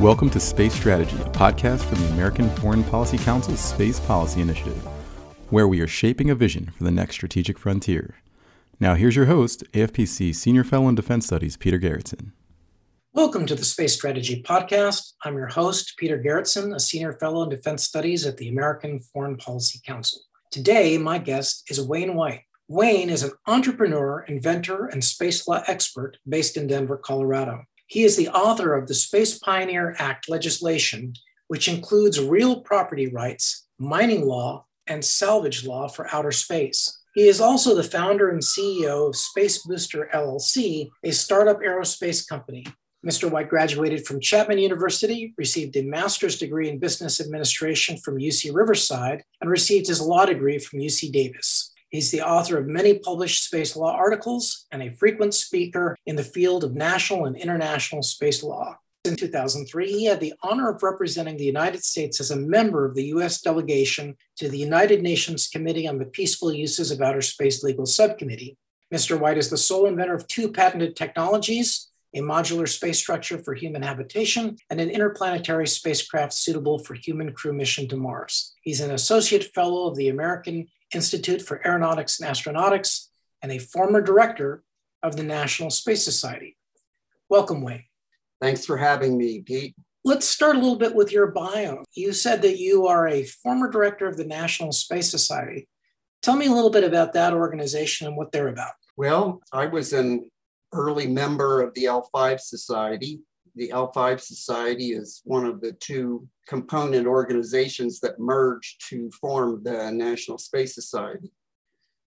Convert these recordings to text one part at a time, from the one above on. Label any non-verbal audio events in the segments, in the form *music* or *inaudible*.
Welcome to Space Strategy, a podcast from the American Foreign Policy Council's Space Policy Initiative, where we are shaping a vision for the next strategic frontier. Now, here's your host, AFPC Senior Fellow in Defense Studies, Peter Garretson. Welcome to the Space Strategy Podcast. I'm your host, Peter Garretson, a Senior Fellow in Defense Studies at the American Foreign Policy Council. Today, my guest is Wayne White. Wayne is an entrepreneur, inventor, and space law expert based in Denver, Colorado. He is the author of the Space Pioneer Act legislation, which includes real property rights, mining law, and salvage law for outer space. He is also the founder and CEO of Space Booster LLC, a startup aerospace company. Mr. White graduated from Chapman University, received a master's degree in business administration from UC Riverside, and received his law degree from UC Davis. He's the author of many published space law articles and a frequent speaker in the field of national and international space law. In 2003, he had the honor of representing the United States as a member of the U.S. delegation to the United Nations Committee on the Peaceful Uses of Outer Space Legal Subcommittee. Mr. White is the sole inventor of two patented technologies a modular space structure for human habitation, and an interplanetary spacecraft suitable for human crew mission to Mars. He's an associate fellow of the American Institute for Aeronautics and Astronautics, and a former director of the National Space Society. Welcome, Wayne. Thanks for having me, Pete. Let's start a little bit with your bio. You said that you are a former director of the National Space Society. Tell me a little bit about that organization and what they're about. Well, I was an early member of the L5 Society, the L5 Society is one of the two component organizations that merged to form the National Space Society.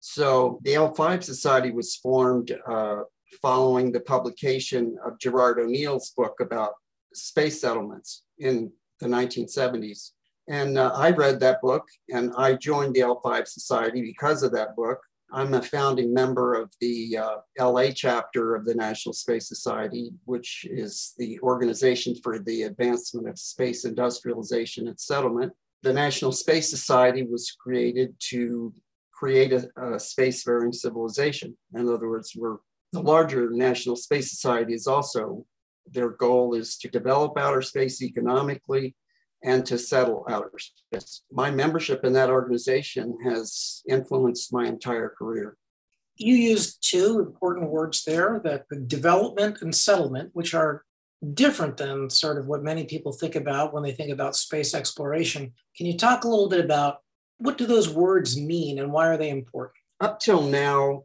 So the L5 Society was formed uh, following the publication of Gerard O'Neill's book about space settlements in the 1970s. And uh, I read that book and I joined the L5 Society because of that book. I'm a founding member of the uh, LA chapter of the National Space Society, which is the organization for the advancement of space industrialization and settlement. The National Space Society was created to create a, a spacefaring civilization. In other words, we're the larger National Space Society is also their goal is to develop outer space economically and to settle outer space. My membership in that organization has influenced my entire career. You used two important words there that the development and settlement, which are different than sort of what many people think about when they think about space exploration. Can you talk a little bit about what do those words mean and why are they important? Up till now,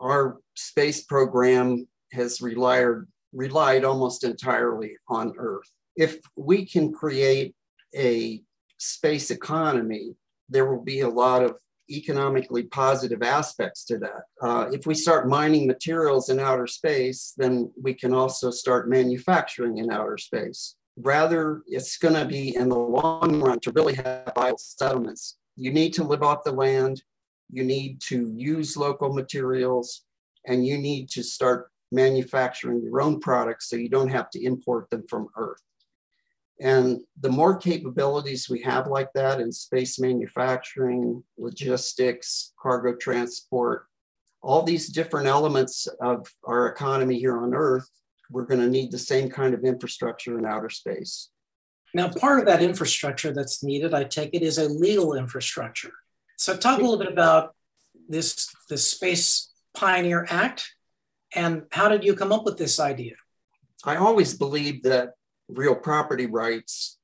our space program has relied, relied almost entirely on Earth if we can create a space economy, there will be a lot of economically positive aspects to that. Uh, if we start mining materials in outer space, then we can also start manufacturing in outer space. Rather, it's going to be in the long run to really have viable settlements. You need to live off the land, you need to use local materials, and you need to start manufacturing your own products so you don't have to import them from Earth. And the more capabilities we have like that in space manufacturing, logistics, cargo transport, all these different elements of our economy here on Earth, we're going to need the same kind of infrastructure in outer space. Now, part of that infrastructure that's needed, I take it, is a legal infrastructure. So, talk a little bit about this, this Space Pioneer Act and how did you come up with this idea? I always believed that real property rights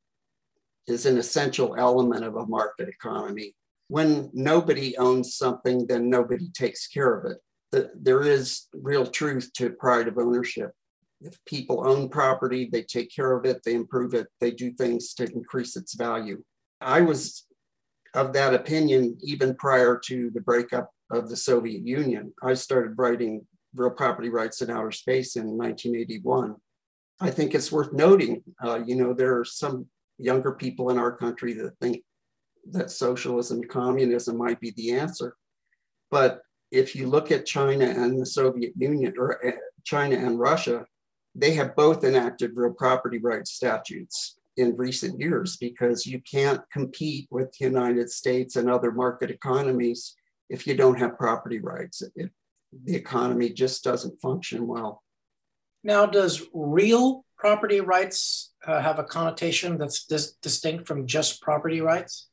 is an essential element of a market economy. When nobody owns something, then nobody takes care of it. The, there is real truth to pride of ownership. If people own property, they take care of it, they improve it, they do things to increase its value. I was of that opinion even prior to the breakup of the Soviet Union. I started writing real property rights in outer space in 1981. I think it's worth noting, uh, you know, there are some younger people in our country that think that socialism, communism might be the answer. But if you look at China and the Soviet Union, or uh, China and Russia, they have both enacted real property rights statutes in recent years because you can't compete with the United States and other market economies if you don't have property rights. It, the economy just doesn't function well. Now, does real property rights uh, have a connotation that's dis- distinct from just property rights?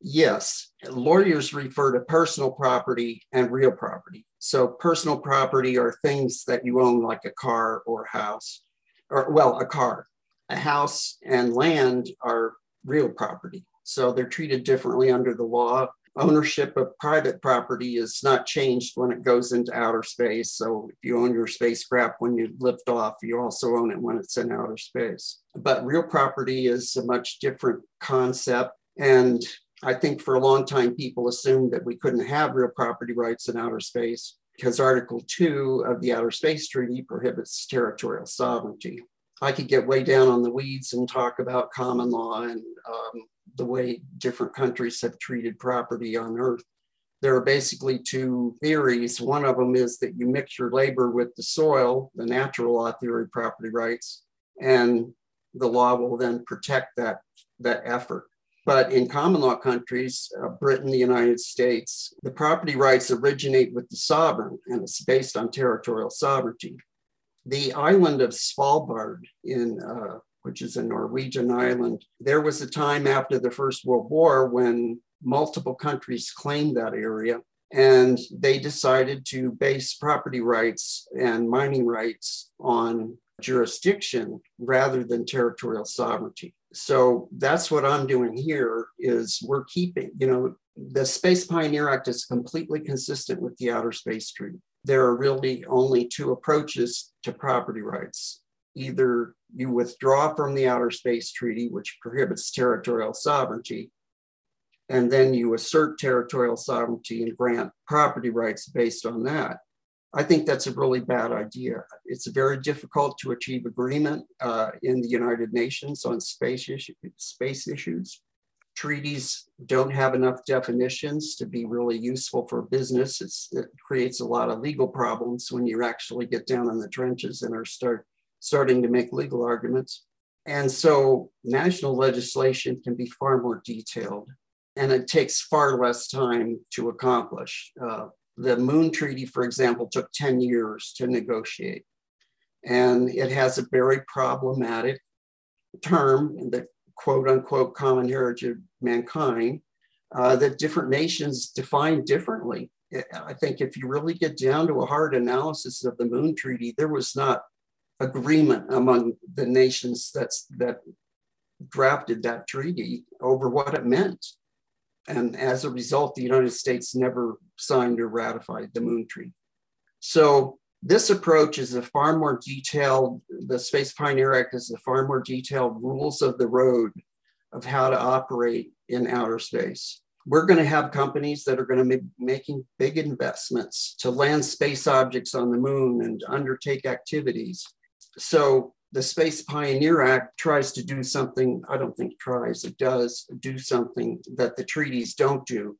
Yes. Lawyers refer to personal property and real property. So, personal property are things that you own, like a car or a house, or well, a car. A house and land are real property. So, they're treated differently under the law ownership of private property is not changed when it goes into outer space. So if you own your spacecraft when you lift off, you also own it when it's in outer space. But real property is a much different concept. And I think for a long time, people assumed that we couldn't have real property rights in outer space because Article 2 of the Outer Space Treaty prohibits territorial sovereignty. I could get way down on the weeds and talk about common law and um, the way different countries have treated property on Earth. There are basically two theories. One of them is that you mix your labor with the soil, the natural law theory of property rights, and the law will then protect that, that effort. But in common law countries, uh, Britain, the United States, the property rights originate with the sovereign and it's based on territorial sovereignty. The island of Svalbard in uh, which is a Norwegian island. There was a time after the First World War when multiple countries claimed that area, and they decided to base property rights and mining rights on jurisdiction rather than territorial sovereignty. So that's what I'm doing here is we're keeping, you know, the Space Pioneer Act is completely consistent with the Outer Space Treaty. There are really only two approaches to property rights either you withdraw from the Outer Space Treaty, which prohibits territorial sovereignty, and then you assert territorial sovereignty and grant property rights based on that. I think that's a really bad idea. It's very difficult to achieve agreement uh, in the United Nations on space, issue, space issues. Treaties don't have enough definitions to be really useful for business. It's, it creates a lot of legal problems when you actually get down in the trenches and are start starting to make legal arguments. And so national legislation can be far more detailed and it takes far less time to accomplish. Uh, the Moon Treaty, for example, took 10 years to negotiate. And it has a very problematic term, the quote unquote common heritage of mankind, uh, that different nations define differently. I think if you really get down to a hard analysis of the Moon Treaty, there was not agreement among the nations that's that drafted that treaty over what it meant. And as a result, the United States never signed or ratified the Moon Treaty. So this approach is a far more detailed, the Space Pioneer Act is a far more detailed rules of the road of how to operate in outer space. We're going to have companies that are going to be making big investments to land space objects on the moon and undertake activities so the Space Pioneer Act tries to do something, I don't think tries, it does do something that the treaties don't do.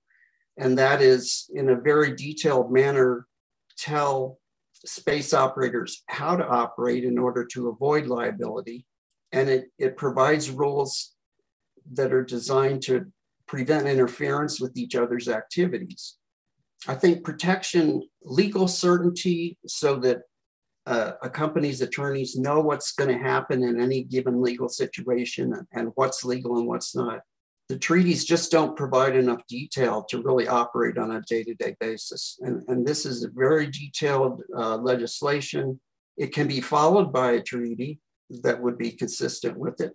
And that is, in a very detailed manner, tell space operators how to operate in order to avoid liability. And it, it provides rules that are designed to prevent interference with each other's activities. I think protection, legal certainty, so that uh, a company's attorneys know what's going to happen in any given legal situation and what's legal and what's not. The treaties just don't provide enough detail to really operate on a day to day basis. And, and this is a very detailed uh, legislation. It can be followed by a treaty that would be consistent with it.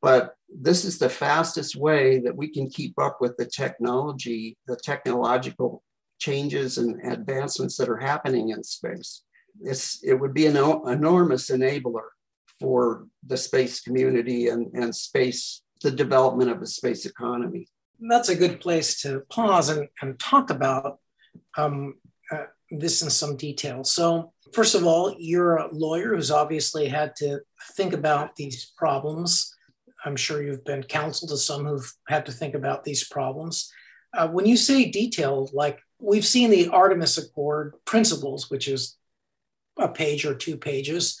But this is the fastest way that we can keep up with the technology, the technological changes and advancements that are happening in space it's, it would be an enormous enabler for the space community and, and space, the development of a space economy. That's a good place to pause and, and talk about um, uh, this in some detail. So, first of all, you're a lawyer who's obviously had to think about these problems. I'm sure you've been counsel to some who've had to think about these problems. Uh, when you say detailed, like we've seen the Artemis Accord principles, which is a page or two pages,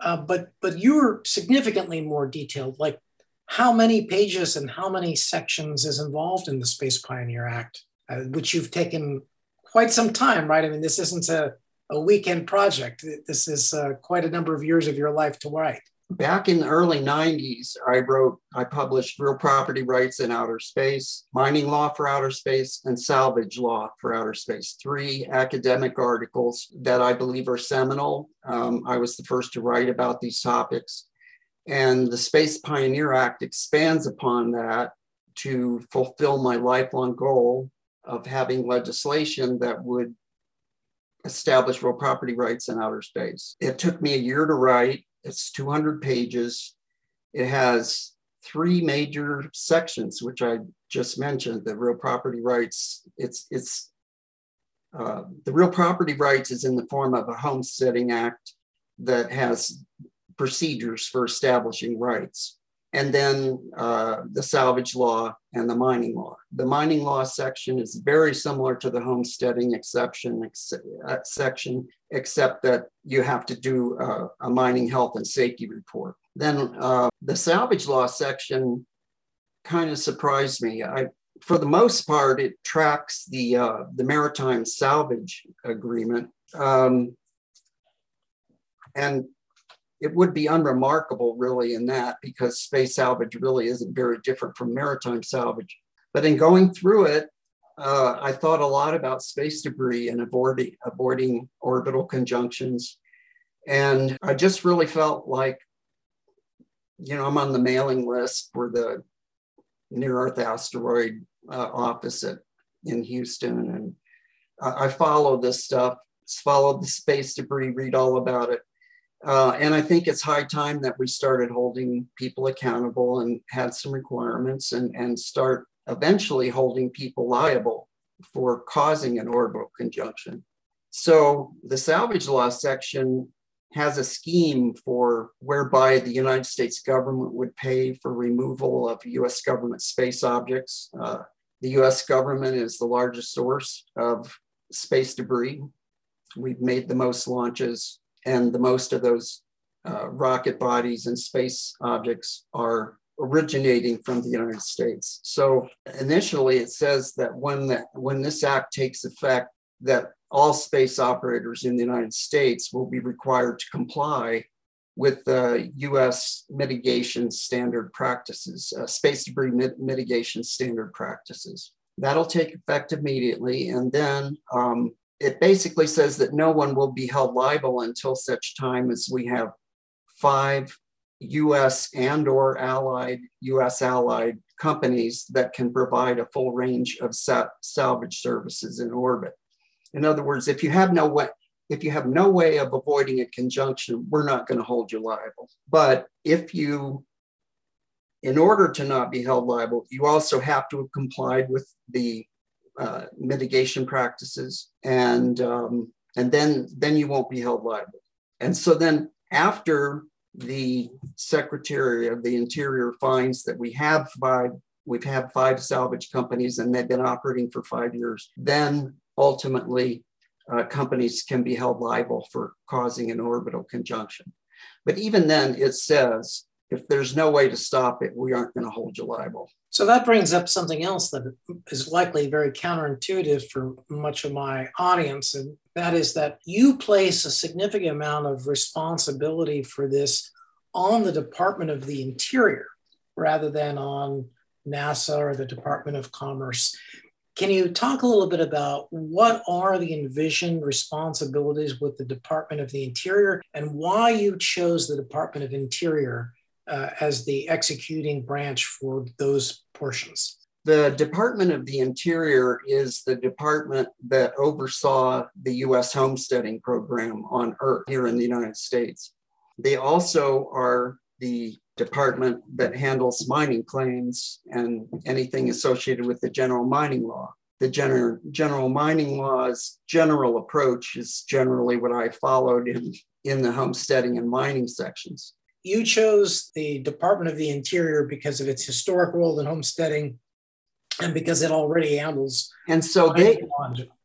uh, but but you're significantly more detailed. Like how many pages and how many sections is involved in the Space Pioneer Act, uh, which you've taken quite some time, right? I mean, this isn't a, a weekend project. This is uh, quite a number of years of your life to write. Back in the early 90s, I wrote, I published Real Property Rights in Outer Space, Mining Law for Outer Space, and Salvage Law for Outer Space. Three academic articles that I believe are seminal. Um, I was the first to write about these topics. And the Space Pioneer Act expands upon that to fulfill my lifelong goal of having legislation that would establish real property rights in outer space. It took me a year to write. It's 200 pages. It has three major sections, which I just mentioned. The real property rights. It's it's uh, the real property rights is in the form of a homesteading act that has procedures for establishing rights and then uh, the salvage law and the mining law. The mining law section is very similar to the homesteading exception ex- uh, section, except that you have to do uh, a mining health and safety report. Then uh, the salvage law section kind of surprised me. I, for the most part, it tracks the uh, the maritime salvage agreement. Um, and it would be unremarkable really in that because space salvage really isn't very different from maritime salvage. But in going through it, uh, I thought a lot about space debris and avoiding, avoiding orbital conjunctions. And I just really felt like, you know, I'm on the mailing list for the near Earth asteroid uh, office at, in Houston. And I, I follow this stuff, follow the space debris, read all about it. Uh, and I think it's high time that we started holding people accountable and had some requirements and, and start eventually holding people liable for causing an orbital conjunction. So the salvage law section has a scheme for whereby the United States government would pay for removal of US government space objects. Uh, the US government is the largest source of space debris. We've made the most launches and the most of those uh, rocket bodies and space objects are originating from the United States. So initially it says that when that when this act takes effect, that all space operators in the United States will be required to comply with the US mitigation standard practices, uh, space debris mit- mitigation standard practices. That'll take effect immediately. And then um, it basically says that no one will be held liable until such time as we have five US and or allied US allied companies that can provide a full range of sa- salvage services in orbit. In other words, if you have no way if you have no way of avoiding a conjunction, we're not going to hold you liable. But if you in order to not be held liable, you also have to have complied with the uh, mitigation practices, and um, and then then you won't be held liable. And so then after the Secretary of the Interior finds that we have five we've had five salvage companies and they've been operating for five years, then ultimately uh, companies can be held liable for causing an orbital conjunction. But even then, it says if there's no way to stop it, we aren't going to hold you liable. So that brings up something else that is likely very counterintuitive for much of my audience, and that is that you place a significant amount of responsibility for this on the Department of the Interior rather than on NASA or the Department of Commerce. Can you talk a little bit about what are the envisioned responsibilities with the Department of the Interior and why you chose the Department of Interior uh, as the executing branch for those portions? The Department of the Interior is the department that oversaw the US homesteading program on Earth here in the United States. They also are the department that handles mining claims and anything associated with the general mining law. The general, general mining law's general approach is generally what I followed in, in the homesteading and mining sections you chose the Department of the Interior because of its historic role in homesteading and because it already handles. And so they,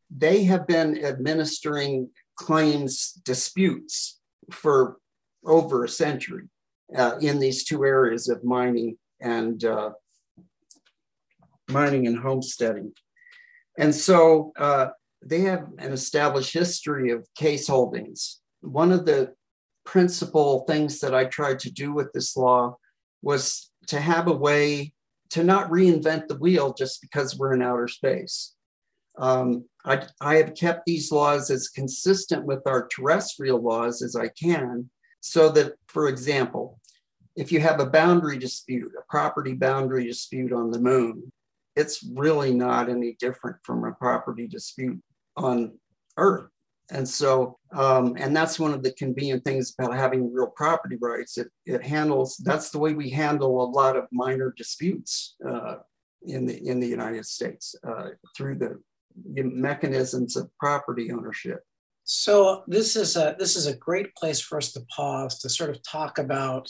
they have been administering claims disputes for over a century uh, in these two areas of mining and uh, mining and homesteading. And so uh, they have an established history of case holdings. One of the principal things that I tried to do with this law was to have a way to not reinvent the wheel just because we're in outer space. Um, I, I have kept these laws as consistent with our terrestrial laws as I can, so that, for example, if you have a boundary dispute, a property boundary dispute on the moon, it's really not any different from a property dispute on Earth. And so, um, and that's one of the convenient things about having real property rights. It, it handles, that's the way we handle a lot of minor disputes uh, in, the, in the United States uh, through the mechanisms of property ownership. So this is a this is a great place for us to pause to sort of talk about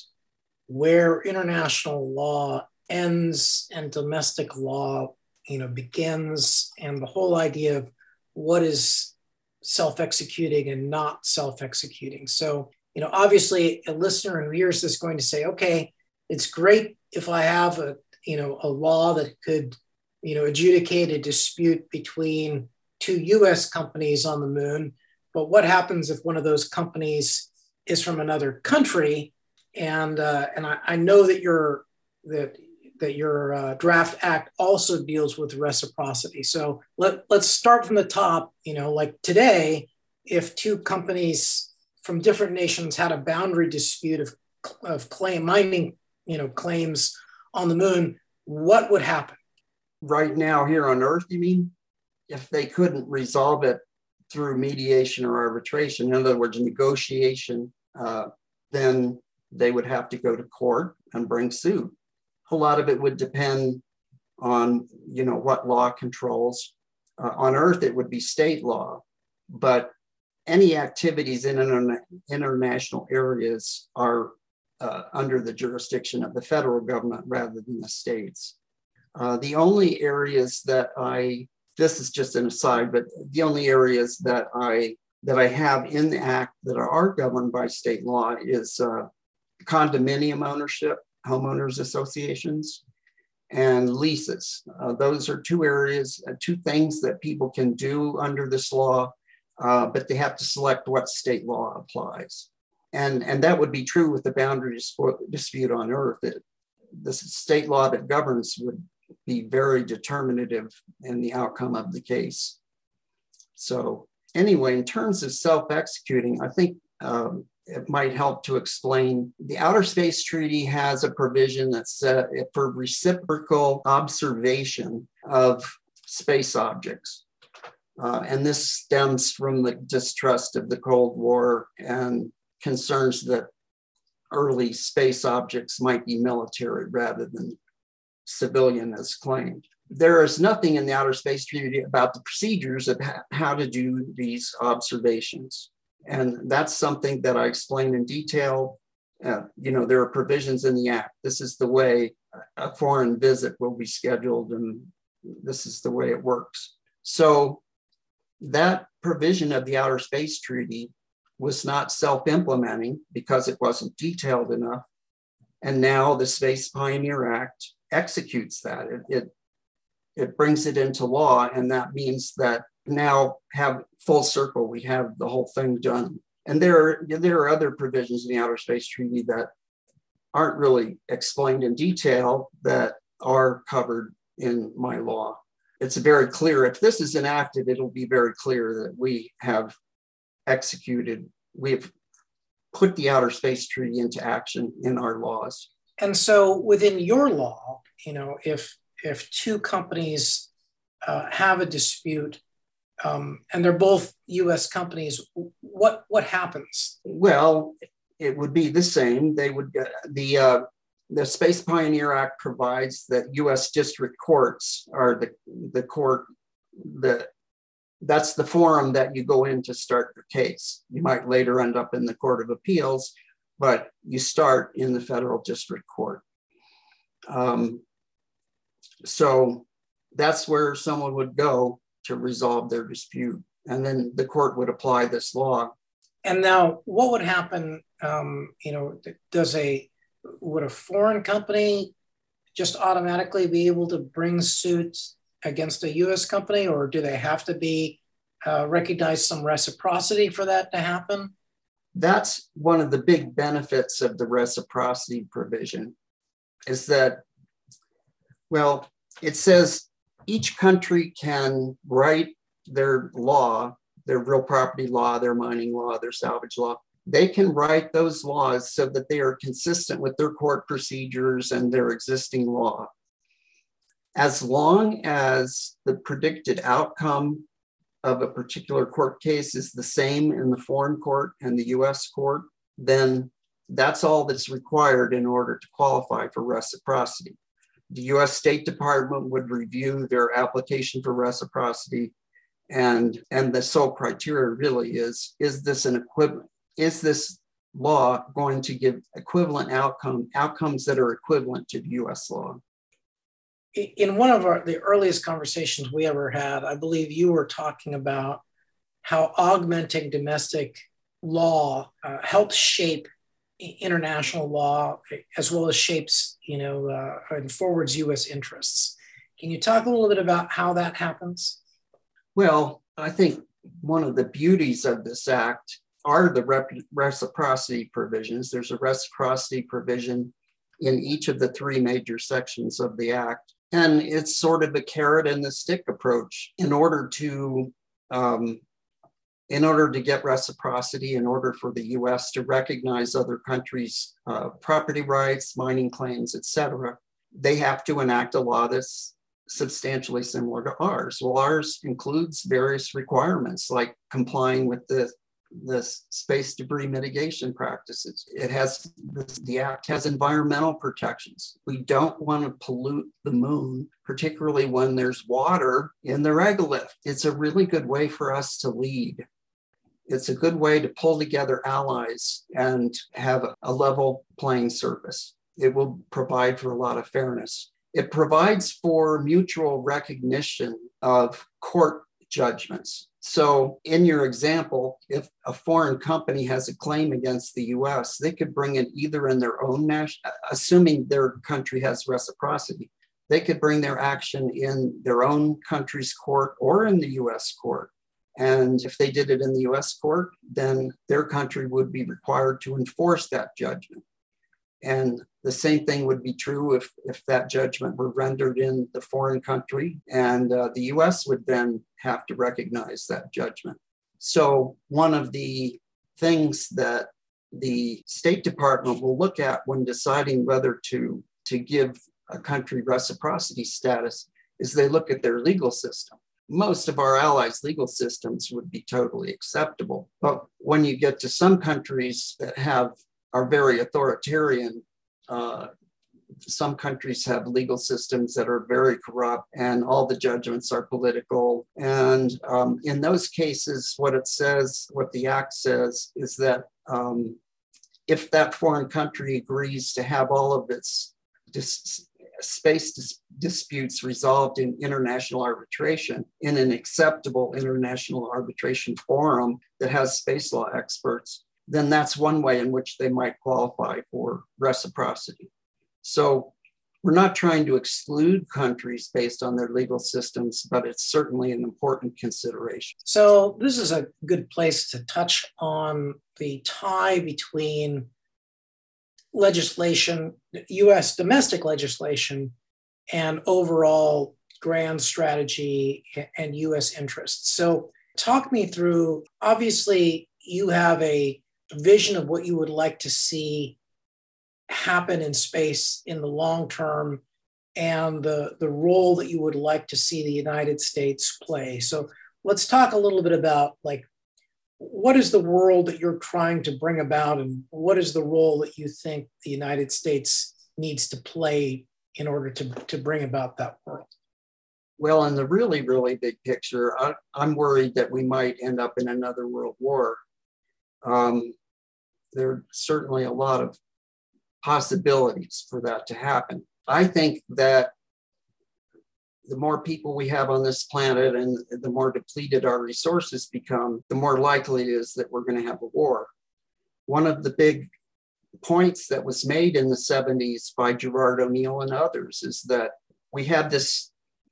where international law ends and domestic law you know begins and the whole idea of what is self-executing and not self-executing. So you know obviously a listener who hears this going to say okay it's great if i have a you know a law that could you know adjudicate a dispute between two us companies on the moon. But what happens if one of those companies is from another country? And uh, and I, I, know that your that that your uh, draft act also deals with reciprocity. So let let's start from the top. You know, like today, if two companies from different nations had a boundary dispute of of claim mining, you know, claims on the moon, what would happen? Right now, here on Earth, you mean? If they couldn't resolve it through mediation or arbitration, in other words, negotiation, uh, then they would have to go to court and bring suit. A lot of it would depend on, you know, what law controls. Uh, on Earth, it would be state law, but any activities in interna- international areas are uh, under the jurisdiction of the federal government rather than the states. Uh, the only areas that I, this is just an aside, but the only areas that I that I have in the act that are governed by state law is uh, condominium ownership, homeowners associations, and leases. Uh, those are two areas, uh, two things that people can do under this law, uh, but they have to select what state law applies. And, and that would be true with the boundary dispute on Earth. It, the state law that governs would be very determinative in the outcome of the case. So, anyway, in terms of self executing, I think um, it might help to explain. The Outer Space Treaty has a provision that's uh, for reciprocal observation of space objects. Uh, and this stems from the distrust of the Cold War and concerns that early space objects might be military rather than civilian as claimed. There is nothing in the Outer Space Treaty about the procedures of how to do these observations. And that's something that I explain in detail. Uh, you know, there are provisions in the act. This is the way a foreign visit will be scheduled, and this is the way it works. So, that provision of the Outer Space Treaty was not self implementing because it wasn't detailed enough. And now the Space Pioneer Act executes that. It, it, it brings it into law, and that means that now have full circle. We have the whole thing done. And there are, there are other provisions in the Outer Space Treaty that aren't really explained in detail that are covered in my law. It's very clear. If this is enacted, it'll be very clear that we have executed, we've put the Outer Space Treaty into action in our laws. And so within your law, you know, if if two companies uh, have a dispute um, and they're both U.S. companies. What what happens? Well, it would be the same. They would get the uh, the Space Pioneer Act provides that U.S. district courts are the the court that that's the forum that you go in to start your case. You might later end up in the Court of Appeals, but you start in the federal district court. Um, so that's where someone would go to resolve their dispute. And then the court would apply this law. And now, what would happen? Um, you know, does a would a foreign company just automatically be able to bring suits against a U.S. company, or do they have to be uh, recognize some reciprocity for that to happen? that's one of the big benefits of the reciprocity provision is that, well, it says each country can write their law, their real property law, their mining law, their salvage law. They can write those laws so that they are consistent with their court procedures and their existing law. As long as the predicted outcome of a particular court case is the same in the foreign court and the US court, then that's all that's required in order to qualify for reciprocity. The US State Department would review their application for reciprocity. And and the sole criteria really is is this an equivalent is this law going to give equivalent outcome outcomes that are equivalent to the US law? In one of our the earliest conversations we ever had i believe you were talking about how augmenting domestic law uh, helps shape international law as well as shapes you know uh, and forwards us interests. Can you talk a little bit about how that happens? Well i think one of the beauties of this act are the rep- reciprocity provisions. There's a reciprocity provision in each of the three major sections of the act. And it's sort of a carrot and the stick approach in order to um, in order to get reciprocity, in order for the U.S. to recognize other countries' uh, property rights, mining claims, et cetera, they have to enact a law that's substantially similar to ours. Well, ours includes various requirements like complying with the the space debris mitigation practices. It has the act has environmental protections. We don't want to pollute the moon, particularly when there's water in the regolith. It's a really good way for us to lead. It's a good way to pull together allies and have a level playing surface. It will provide for a lot of fairness. It provides for mutual recognition of court judgments. So, in your example, if a foreign company has a claim against the US, they could bring it either in their own national, assuming their country has reciprocity, they could bring their action in their own country's court or in the US court. And if they did it in the US court, then their country would be required to enforce that judgment. And the same thing would be true if, if that judgment were rendered in the foreign country, and uh, the US would then have to recognize that judgment. So, one of the things that the State Department will look at when deciding whether to, to give a country reciprocity status is they look at their legal system. Most of our allies' legal systems would be totally acceptable. But when you get to some countries that have are very authoritarian. Uh, some countries have legal systems that are very corrupt and all the judgments are political. And um, in those cases, what it says, what the act says, is that um, if that foreign country agrees to have all of its space dis- disputes resolved in international arbitration in an acceptable international arbitration forum that has space law experts, then that's one way in which they might qualify for reciprocity. So we're not trying to exclude countries based on their legal systems, but it's certainly an important consideration. So, this is a good place to touch on the tie between legislation, US domestic legislation, and overall grand strategy and US interests. So, talk me through obviously, you have a vision of what you would like to see happen in space in the long term and the, the role that you would like to see the United States play. So let's talk a little bit about like what is the world that you're trying to bring about and what is the role that you think the United States needs to play in order to, to bring about that world? Well, in the really, really big picture, I, am worried that we might end up in another world war. Um, there are certainly a lot of possibilities for that to happen. I think that the more people we have on this planet and the more depleted our resources become, the more likely it is that we're going to have a war. One of the big points that was made in the 70s by Gerard O'Neill and others is that we have this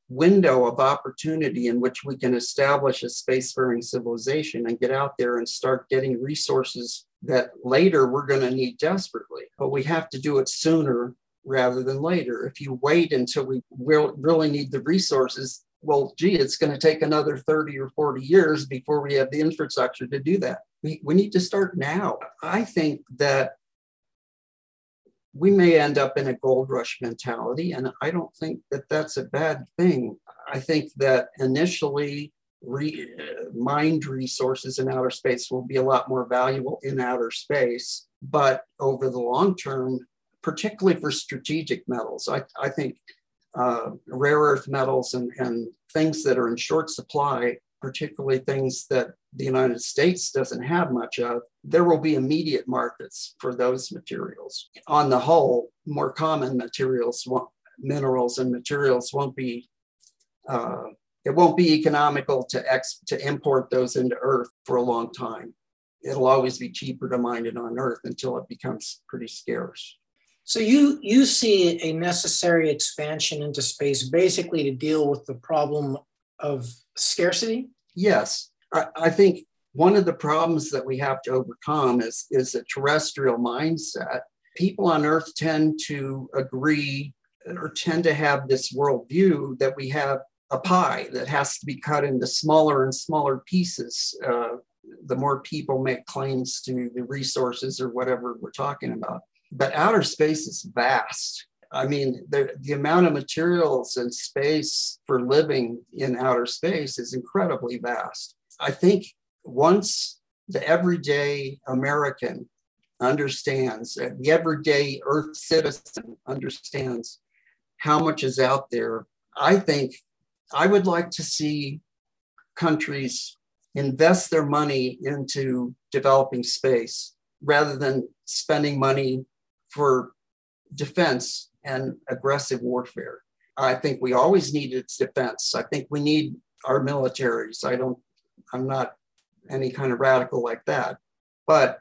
window of opportunity in which we can establish a spacefaring civilization and get out there and start getting resources that later we're going to need desperately. But we have to do it sooner rather than later. If you wait until we really need the resources, well, gee, it's going to take another 30 or 40 years before we have the infrastructure to do that. We, we need to start now. I think that we may end up in a gold rush mentality, and I don't think that that's a bad thing. I think that initially, re, mined resources in outer space will be a lot more valuable in outer space, but over the long term, particularly for strategic metals, I, I think uh, rare earth metals and, and things that are in short supply, particularly things that the United States doesn't have much of, there will be immediate markets for those materials. On the whole, more common materials, minerals and materials won't be, uh, it won't be economical to, ex, to import those into Earth for a long time. It'll always be cheaper to mine it on Earth until it becomes pretty scarce. So you you see a necessary expansion into space basically to deal with the problem of scarcity? Yes. I, I think one of the problems that we have to overcome is, is a terrestrial mindset. People on Earth tend to agree or tend to have this worldview that we have a pie that has to be cut into smaller and smaller pieces. Uh, the more people make claims to the resources or whatever we're talking about but outer space is vast. I mean, the, the amount of materials and space for living in outer space is incredibly vast. I think once the everyday American understands, uh, the everyday Earth citizen understands how much is out there, I think I would like to see countries invest their money into developing space rather than spending money for defense and aggressive warfare. I think we always need its defense. I think we need our militaries. I don't, I'm not any kind of radical like that. But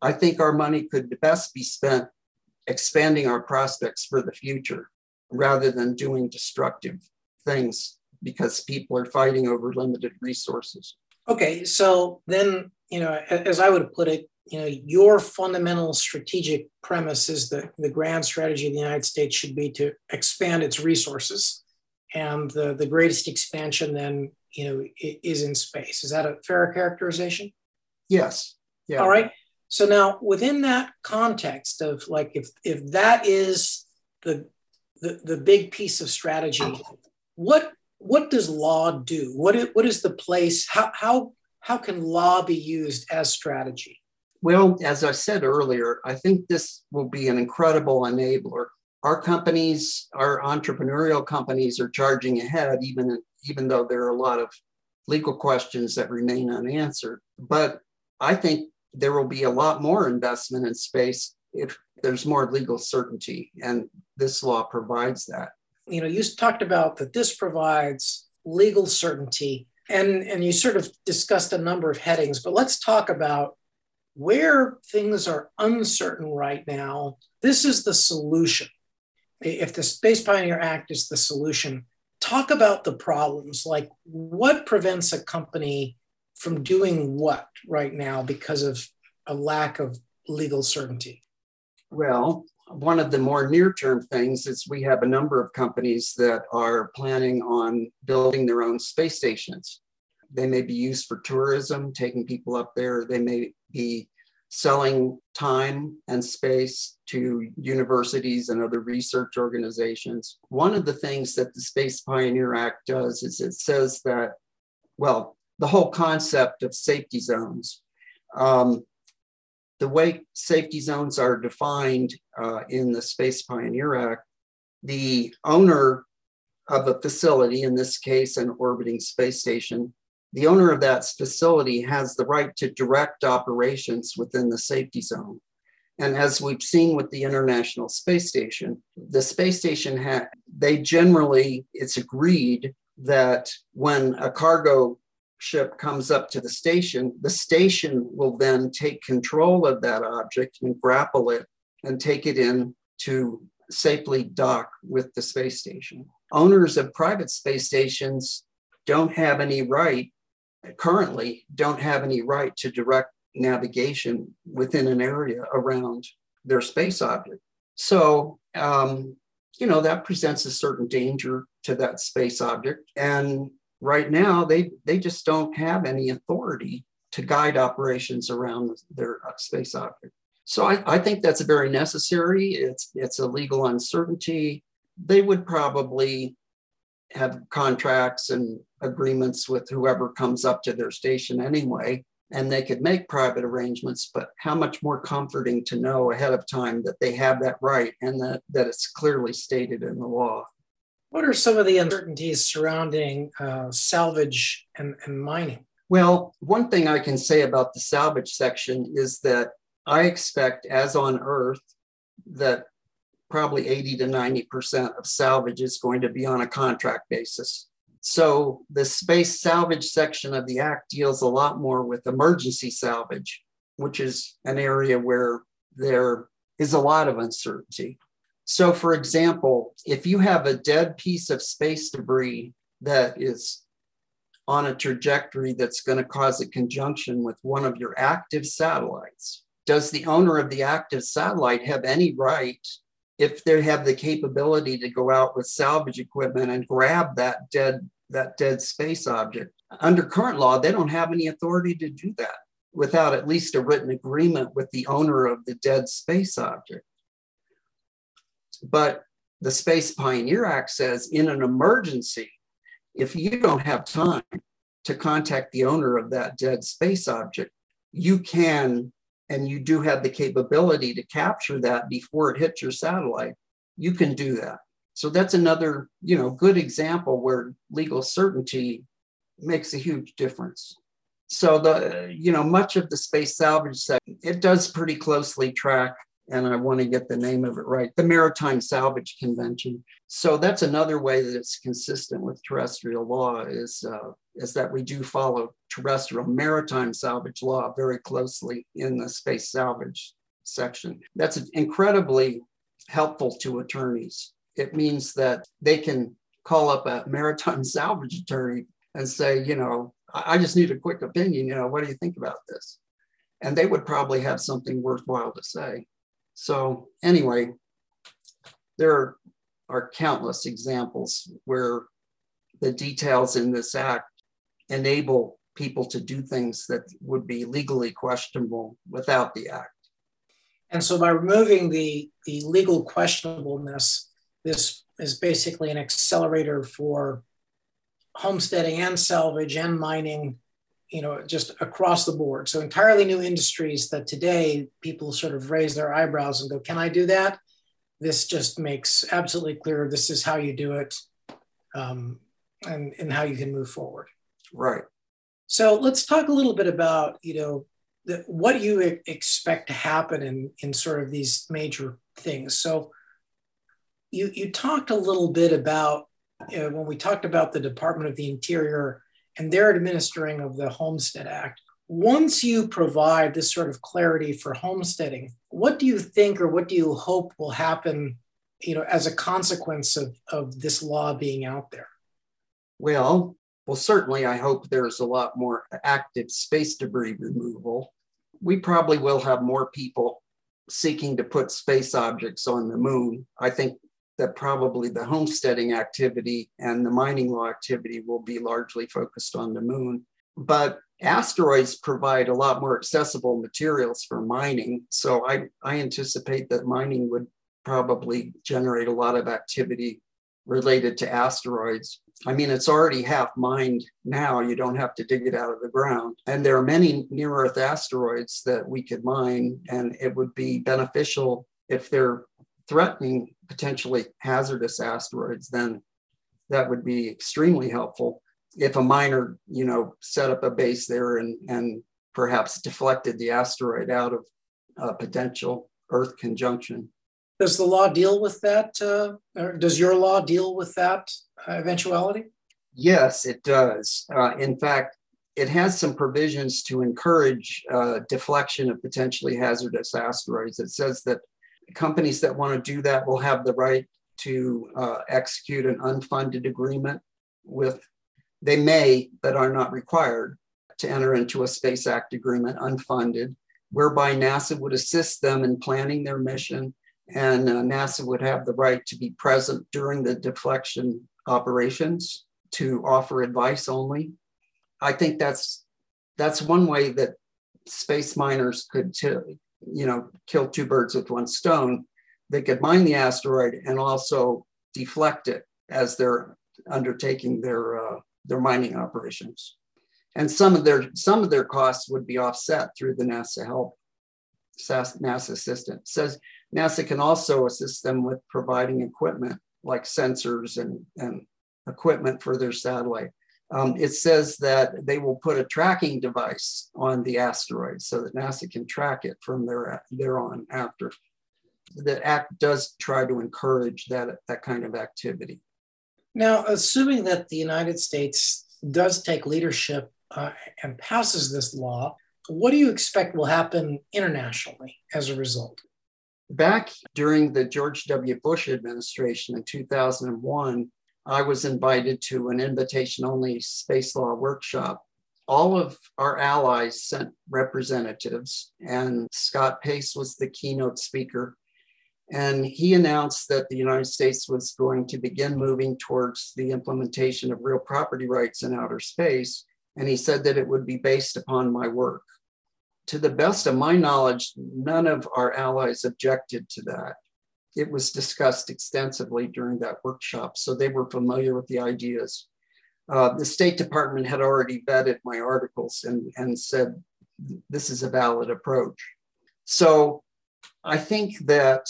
I think our money could best be spent expanding our prospects for the future rather than doing destructive things because people are fighting over limited resources. Okay, so then, you know, as I would put it, you know, your fundamental strategic premise is that the grand strategy of the United States should be to expand its resources. And the, the greatest expansion then, you know, is in space. Is that a fair characterization? Yes. Yeah. All right. So now within that context of like if if that is the the, the big piece of strategy, what what does law do? What is, what is the place? How how how can law be used as strategy? Well, as I said earlier, I think this will be an incredible enabler. Our companies, our entrepreneurial companies are charging ahead, even, even though there are a lot of legal questions that remain unanswered. But I think there will be a lot more investment in space if there's more legal certainty, and this law provides that. You know, you talked about that this provides legal certainty, and, and you sort of discussed a number of headings, but let's talk about where things are uncertain right now, this is the solution. If the Space Pioneer Act is the solution, talk about the problems. Like, what prevents a company from doing what right now because of a lack of legal certainty? Well, one of the more near term things is we have a number of companies that are planning on building their own space stations. They may be used for tourism, taking people up there. They may be selling time and space to universities and other research organizations. One of the things that the Space Pioneer Act does is it says that, well, the whole concept of safety zones. Um, the way safety zones are defined uh, in the Space Pioneer Act, the owner of a facility, in this case, an orbiting space station, the owner of that facility has the right to direct operations within the safety zone. And as we've seen with the International Space Station, the space station had, they generally, it's agreed that when a cargo ship comes up to the station, the station will then take control of that object and grapple it and take it in to safely dock with the space station. owners of private space stations don't have any right, currently, don't have any right to direct navigation within an area around their space object. So, um, you know, that presents a certain danger to that space object. And right now, they, they just don't have any authority to guide operations around their uh, space object. So I, I think that's very necessary. It's, it's a legal uncertainty. They would probably have contracts and agreements with whoever comes up to their station anyway and they could make private arrangements, but how much more comforting to know ahead of time that they have that right and that, that it's clearly stated in the law. What are some of the uncertainties surrounding uh, salvage and, and mining? Well, one thing I can say about the salvage section is that I expect, as on Earth, that probably 80 to 90% of salvage is going to be on a contract basis. So the space salvage section of the Act deals a lot more with emergency salvage, which is an area where there is a lot of uncertainty. So, for example, if you have a dead piece of space debris that is on a trajectory that's going to cause a conjunction with one of your active satellites, does the owner of the active satellite have any right if they have the capability to go out with salvage equipment and grab that dead that dead space object? Under current law they don't have any authority to do that without at least a written agreement with the owner of the dead space object but the space pioneer act says in an emergency if you don't have time to contact the owner of that dead space object you can and you do have the capability to capture that before it hits your satellite, you can do that. So that's another, you know, good example where legal certainty makes a huge difference. So the, you know, much of the space salvage sector, it does pretty closely track and I want to get the name of it right, the Maritime Salvage Convention. So that's another way that it's consistent with terrestrial law is, uh, is that we do follow terrestrial maritime salvage law very closely in the space salvage section. That's incredibly helpful to attorneys. It means that they can call up a maritime *laughs* salvage attorney and say, you know, I just need a quick opinion. You know, what do you think about this? And they would probably have something worthwhile to say. So anyway, there are countless examples where the details in this act enable people to do things that would be legally questionable without the act. And so by removing the, the legal questionableness, this is basically an accelerator for homesteading and salvage and mining you know, just across the board. So entirely new industries that today people sort of raise their eyebrows and go, "Can I do that?" This just makes absolutely clear this is how you do it, um, and and how you can move forward. Right. So let's talk a little bit about you know the, what you expect to happen in in sort of these major things. So you you talked a little bit about uh, when we talked about the Department of the Interior and their administering of the Homestead Act. Once you provide this sort of clarity for homesteading, what do you think or what do you hope will happen, you know, as a consequence of, of this law being out there? Well, well, certainly I hope there's a lot more active space debris removal. We probably will have more people seeking to put space objects on the moon. I think that probably the homesteading activity and the mining law activity will be largely focused on the moon. But asteroids provide a lot more accessible materials for mining. So I, I anticipate that mining would probably generate a lot of activity related to asteroids. I mean, it's already half mined now. You don't have to dig it out of the ground. And there are many near Earth asteroids that we could mine, and it would be beneficial if they're threatening potentially hazardous asteroids, then that would be extremely helpful. If a miner, you know, set up a base there and, and perhaps deflected the asteroid out of a potential Earth conjunction. Does the law deal with that? Uh, or does your law deal with that eventuality? Yes, it does. Uh, in fact, it has some provisions to encourage uh, deflection of potentially hazardous asteroids. It says that companies that want to do that will have the right to uh, execute an unfunded agreement with, they may, but are not required, to enter into a Space Act agreement unfunded, whereby NASA would assist them in planning their mission and uh, NASA would have the right to be present during the deflection operations to offer advice only. I think that's that's one way that space miners could, t- you know, kill two birds with one stone. They could mine the asteroid and also deflect it as they're undertaking their uh, their mining operations. And some of their some of their costs would be offset through the NASA help NASA assistance. says NASA can also assist them with providing equipment like sensors and, and equipment for their satellite. Um, it says that they will put a tracking device on the asteroid so that NASA can track it from there, there on after. The act does try to encourage that, that kind of activity. Now, assuming that the United States does take leadership uh, and passes this law, what do you expect will happen internationally as a result? Back during the George W. Bush administration in 2001, I was invited to an invitation only space law workshop. All of our allies sent representatives, and Scott Pace was the keynote speaker. And he announced that the United States was going to begin moving towards the implementation of real property rights in outer space. And he said that it would be based upon my work to the best of my knowledge, none of our allies objected to that. It was discussed extensively during that workshop, so they were familiar with the ideas. Uh, the State Department had already vetted my articles and, and said this is a valid approach. So I think that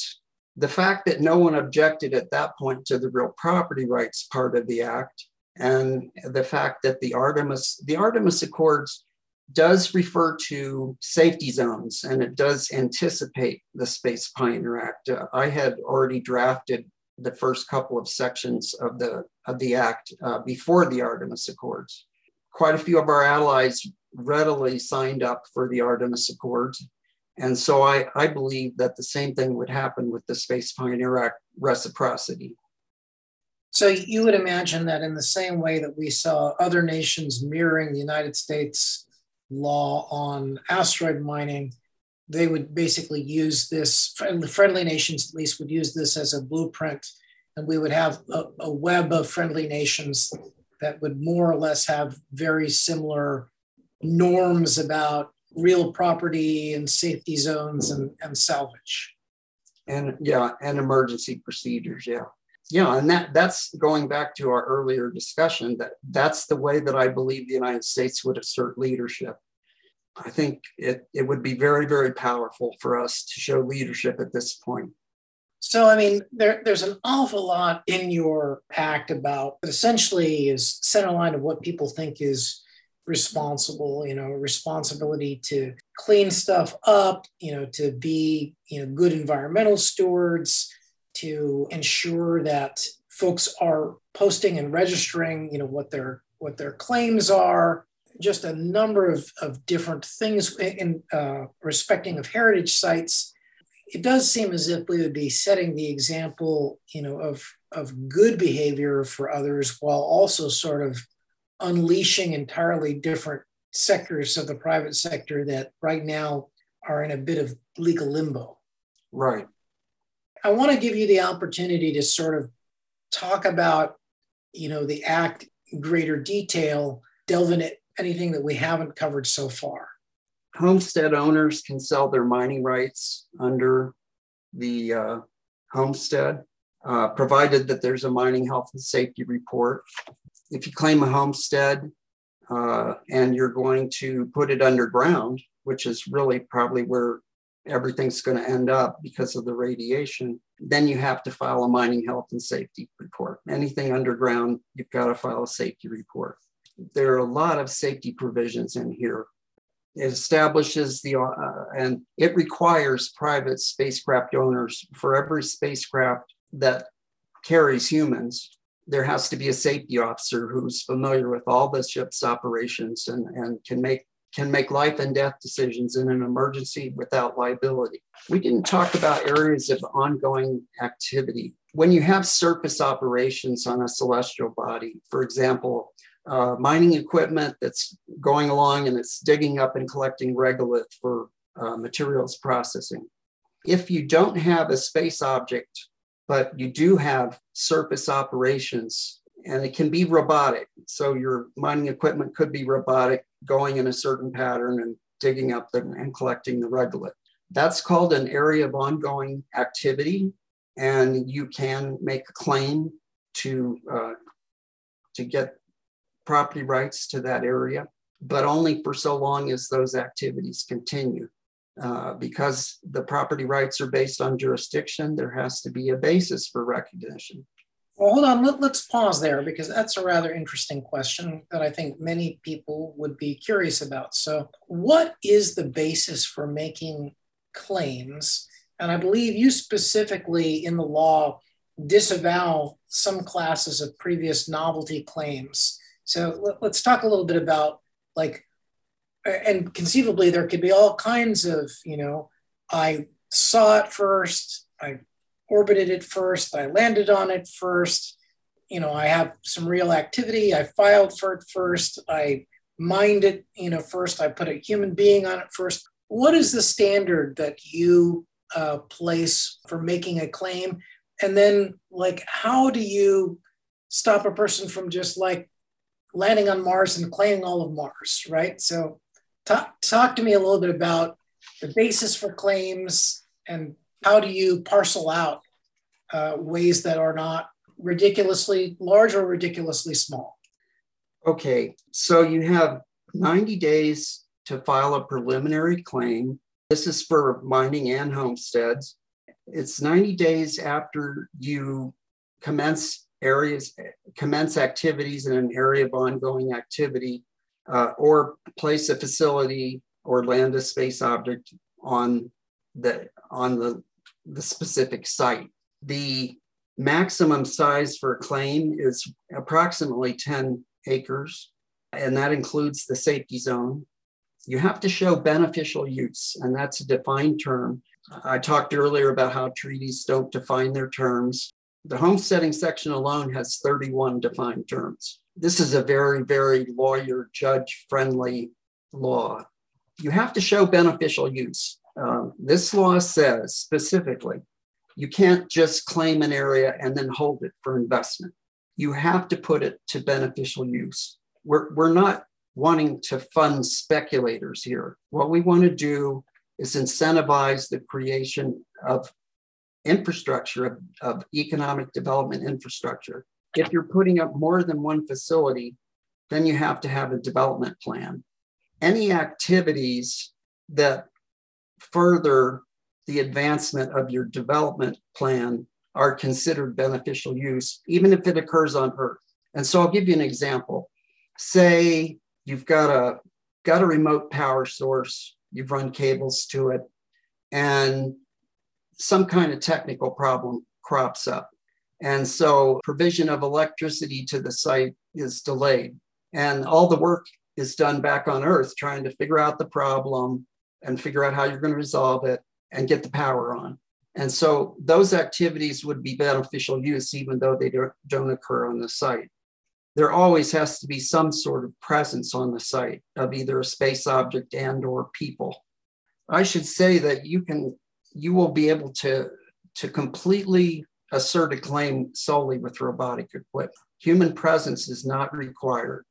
the fact that no one objected at that point to the real property rights part of the act and the fact that the Artemis, the Artemis Accords does refer to safety zones and it does anticipate the Space Pioneer Act. Uh, I had already drafted the first couple of sections of the of the act uh, before the Artemis Accords. Quite a few of our allies readily signed up for the Artemis Accords. And so I, I believe that the same thing would happen with the Space Pioneer Act reciprocity. So you would imagine that in the same way that we saw other nations mirroring the United States law on asteroid mining, they would basically use this, friendly nations at least would use this as a blueprint, and we would have a, a web of friendly nations that would more or less have very similar norms about real property and safety zones and, and salvage. And yeah, and emergency procedures, yeah. Yeah, and that that's going back to our earlier discussion that that's the way that I believe the United States would assert leadership. I think it, it would be very, very powerful for us to show leadership at this point. So, I mean, there, there's an awful lot in your act about essentially is center line of what people think is responsible, you know, responsibility to clean stuff up, you know, to be, you know, good environmental stewards, to ensure that folks are posting and registering, you know, what their what their claims are, just a number of, of different things in uh, respecting of heritage sites. It does seem as if we would be setting the example, you know, of, of good behavior for others while also sort of unleashing entirely different sectors of the private sector that right now are in a bit of legal limbo. Right. I want to give you the opportunity to sort of talk about, you know, the act in greater detail, delve in it anything that we haven't covered so far? Homestead owners can sell their mining rights under the uh, homestead, uh, provided that there's a mining health and safety report. If you claim a homestead uh, and you're going to put it underground, which is really probably where everything's going to end up because of the radiation, then you have to file a mining health and safety report. Anything underground, you've got to file a safety report there are a lot of safety provisions in here. It establishes the, uh, and it requires private spacecraft owners for every spacecraft that carries humans, there has to be a safety officer who's familiar with all the ship's operations and, and can make can make life and death decisions in an emergency without liability. We didn't talk about areas of ongoing activity. When you have surface operations on a celestial body, for example, uh, mining equipment that's going along and it's digging up and collecting regolith for uh, materials processing. If you don't have a space object, but you do have surface operations, and it can be robotic. So your mining equipment could be robotic, going in a certain pattern and digging up the, and collecting the regolith. That's called an area of ongoing activity, and you can make a claim to uh, to get property rights to that area, but only for so long as those activities continue. Uh, because the property rights are based on jurisdiction, there has to be a basis for recognition. Well, hold on. Let, us pause there because that's a rather interesting question that I think many people would be curious about. So, what is the basis for making claims? And I believe you specifically in the law disavow some classes of previous novelty claims so let, us talk a little bit about like, and conceivably there could be all kinds of, you know, I saw it first, I orbited it first, I landed on it first, you know, I have some real activity, I filed for it first, I mined it, you know, first, I put a human being on it first. What is the standard that you uh, place for making a claim? And then, like, how do you stop a person from just like landing on Mars and claiming all of Mars, right? So, talk, talk to me a little bit about the basis for claims and how do you parcel out uh, ways that are not ridiculously large or ridiculously small? Okay, so you have 90 days to file a preliminary claim. This is for mining and homesteads. It's 90 days after you commence areas, commence activities in an area of ongoing activity, uh, or place a facility or land a space object on the on the, the specific site. The maximum size for a claim is approximately 10 acres, and that includes the safety zone. You have to show beneficial use, and that's a defined term. I talked earlier about how treaties don't define their terms. The homesteading section alone has 31 defined terms. This is a very, very lawyer judge friendly law. You have to show beneficial use. Um, this law says specifically you can't just claim an area and then hold it for investment. You have to put it to beneficial use. We're, we're not wanting to fund speculators here. What we want to do is incentivize the creation of infrastructure of, of economic development infrastructure. If you're putting up more than one facility, then you have to have a development plan. Any activities that further the advancement of your development plan are considered beneficial use, even if it occurs on Earth. And so I'll give you an example. Say you've got a got a remote power source, you've run cables to it, and some kind of technical problem crops up. And so provision of electricity to the site is delayed. And all the work is done back on Earth trying to figure out the problem and figure out how you're going to resolve it and get the power on. And so those activities would be beneficial use even though they don't, occur on the site. There always has to be some sort of presence on the site of either a space object and or people. I should say that you can you will be able to, to completely assert a claim solely with robotic equipment. Human presence is not required.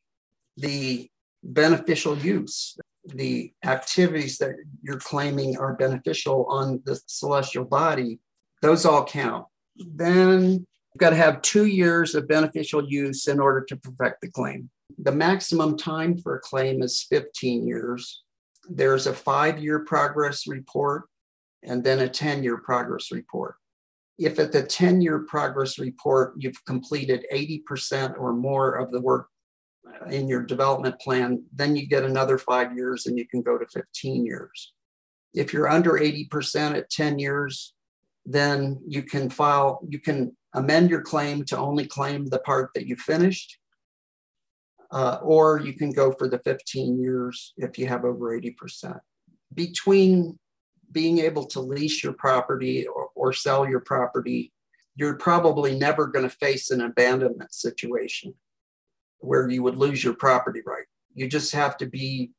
The beneficial use, the activities that you're claiming are beneficial on the celestial body, those all count. Then you've got to have two years of beneficial use in order to perfect the claim. The maximum time for a claim is 15 years. There's a five year progress report and then a 10 year progress report. If at the 10 year progress report you've completed 80% or more of the work in your development plan, then you get another five years and you can go to 15 years. If you're under 80% at 10 years, then you can file, you can amend your claim to only claim the part that you finished. uh, or you can go for the 15 years if you have over 80%. Between being able to lease your property or, or sell your property, you're probably never going to face an abandonment situation where you would lose your property right. You just have to be,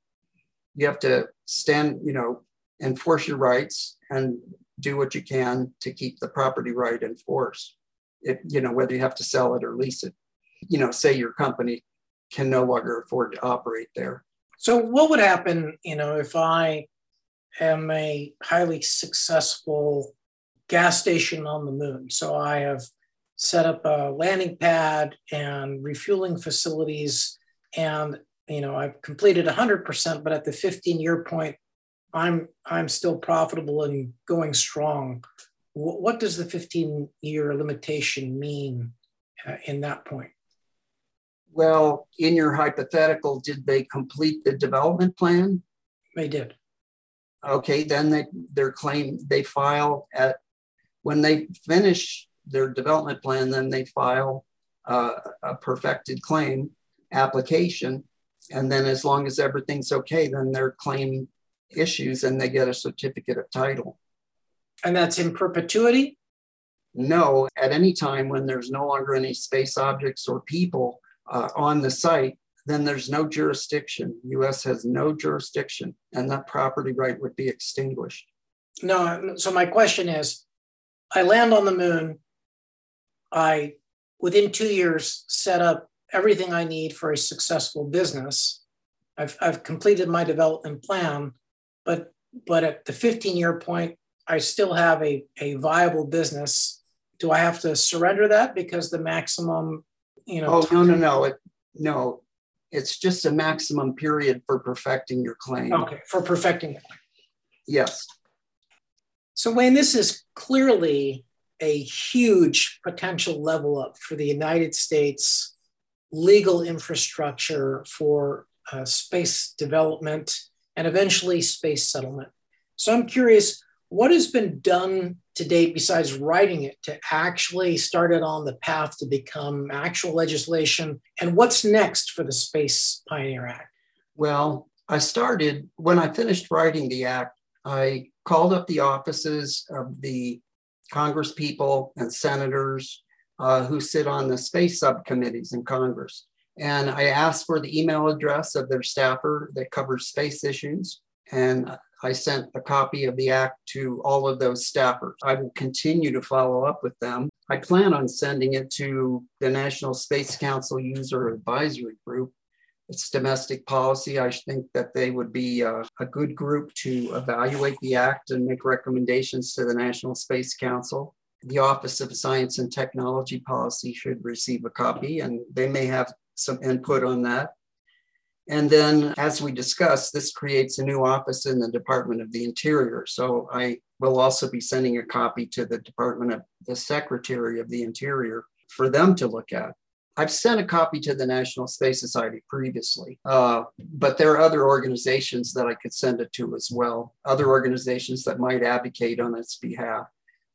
you have to stand, you know, enforce your rights and do what you can to keep the property right in force. You know, whether you have to sell it or lease it. You know, say your company can no longer afford to operate there. So, what would happen, you know, if I am a highly successful gas station on the moon? So, I have set up a landing pad and refueling facilities, and you know, I've completed 100%, but at the 15 year point, I'm I'm still profitable and going strong. What does the 15 year limitation mean uh, in that point? Well, in your hypothetical, did they complete the development plan? They did. Okay, then they, their claim they file at when they finish their development plan, then they file uh, a perfected claim application, and then as long as everything's okay, then their claim issues and they get a certificate of title. And that's in perpetuity? No, at any time when there's no longer any space objects or people uh, on the site, then there's no jurisdiction. US has no jurisdiction and that property right would be extinguished. No, so my question is I land on the moon. I, within two years, set up everything I need for a successful business. I've, I've completed my development plan but but at the 15 year point, I still have a, a viable business. Do I have to surrender that because the maximum, you know? Oh no no no it, no, it's just a maximum period for perfecting your claim. Okay, for perfecting claim. Yes. So Wayne, this is clearly a huge potential level up for the United States legal infrastructure for uh, space development and eventually space settlement. So I'm curious, what has been done to date besides writing it to actually start it on the path to become actual legislation? And what's next for the Space Pioneer Act? Well, I started when I finished writing the act, I called up the offices of the Congress people and senators uh, who sit on the space subcommittees in Congress. And I asked for the email address of their staffer that covers space issues. And I sent a copy of the act to all of those staffers. I will continue to follow up with them. I plan on sending it to the National Space Council User Advisory Group. It's domestic policy. I think that they would be a, a good group to evaluate the act and make recommendations to the National Space Council the Office of Science and Technology Policy should receive a copy, and they may have some input on that. And then, as we discussed, this creates a new office in the Department of the Interior. So I will also be sending a copy to the Department of the Secretary of the Interior for them to look at. I've sent a copy to the National Space Society previously, uh, but there are other organizations that I could send it to as well, other organizations that might advocate on its behalf.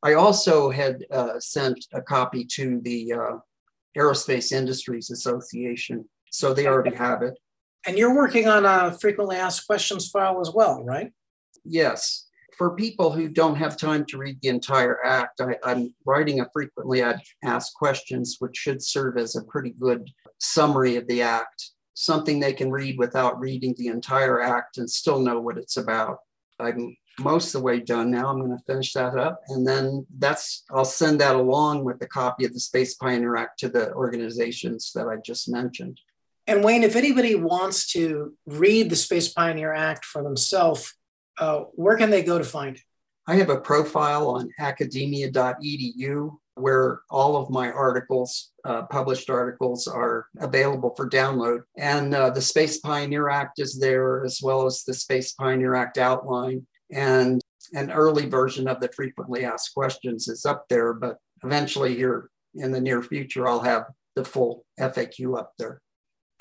I also had uh, sent a copy to the uh, Aerospace Industries Association. So they already have it. And you're working on a frequently asked questions file as well, right? Yes. For people who don't have time to read the entire act, I, am writing a frequently asked questions, which should serve as a pretty good summary of the act, something they can read without reading the entire act and still know what it's about. I'm most of the way done now. I'm going to finish that up. And then that's, I'll send that along with a copy of the Space Pioneer Act to the organizations that I just mentioned. And Wayne, if anybody wants to read the Space Pioneer Act for themselves, uh, where can they go to find it? I have a profile on academia.edu where all of my articles, uh, published articles, are available for download. And uh, the Space Pioneer Act is there, as well as the Space Pioneer Act outline and an early version of the frequently asked questions is up there, but eventually here in the near future, I'll have the full FAQ up there.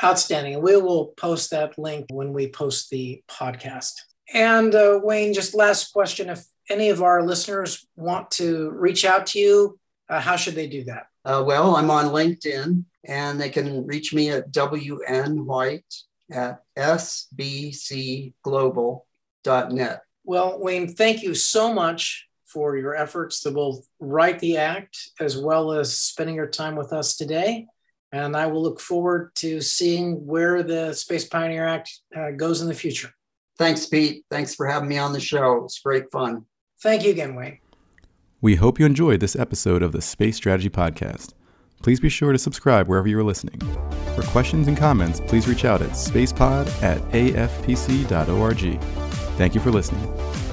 Outstanding. We will post that link when we post the podcast. And uh, Wayne, just last question. If any of our listeners want to reach out to you, uh, how should they do that? Uh, well, I'm on LinkedIn And they can reach me at wnwhite at sbcglobal.net. Well, Wayne, thank you so much for your efforts to both write the act as well as spending your time with us today. And I will look forward to seeing where the Space Pioneer Act uh, goes in the future. Thanks, Pete. Thanks for having me on the show. It's great fun. Thank you again, Wayne. We hope you enjoyed this episode of the Space Strategy Podcast. Please be sure to subscribe wherever you are listening. For questions and comments, please reach out at spacepod at afpc.org. Thank you for listening.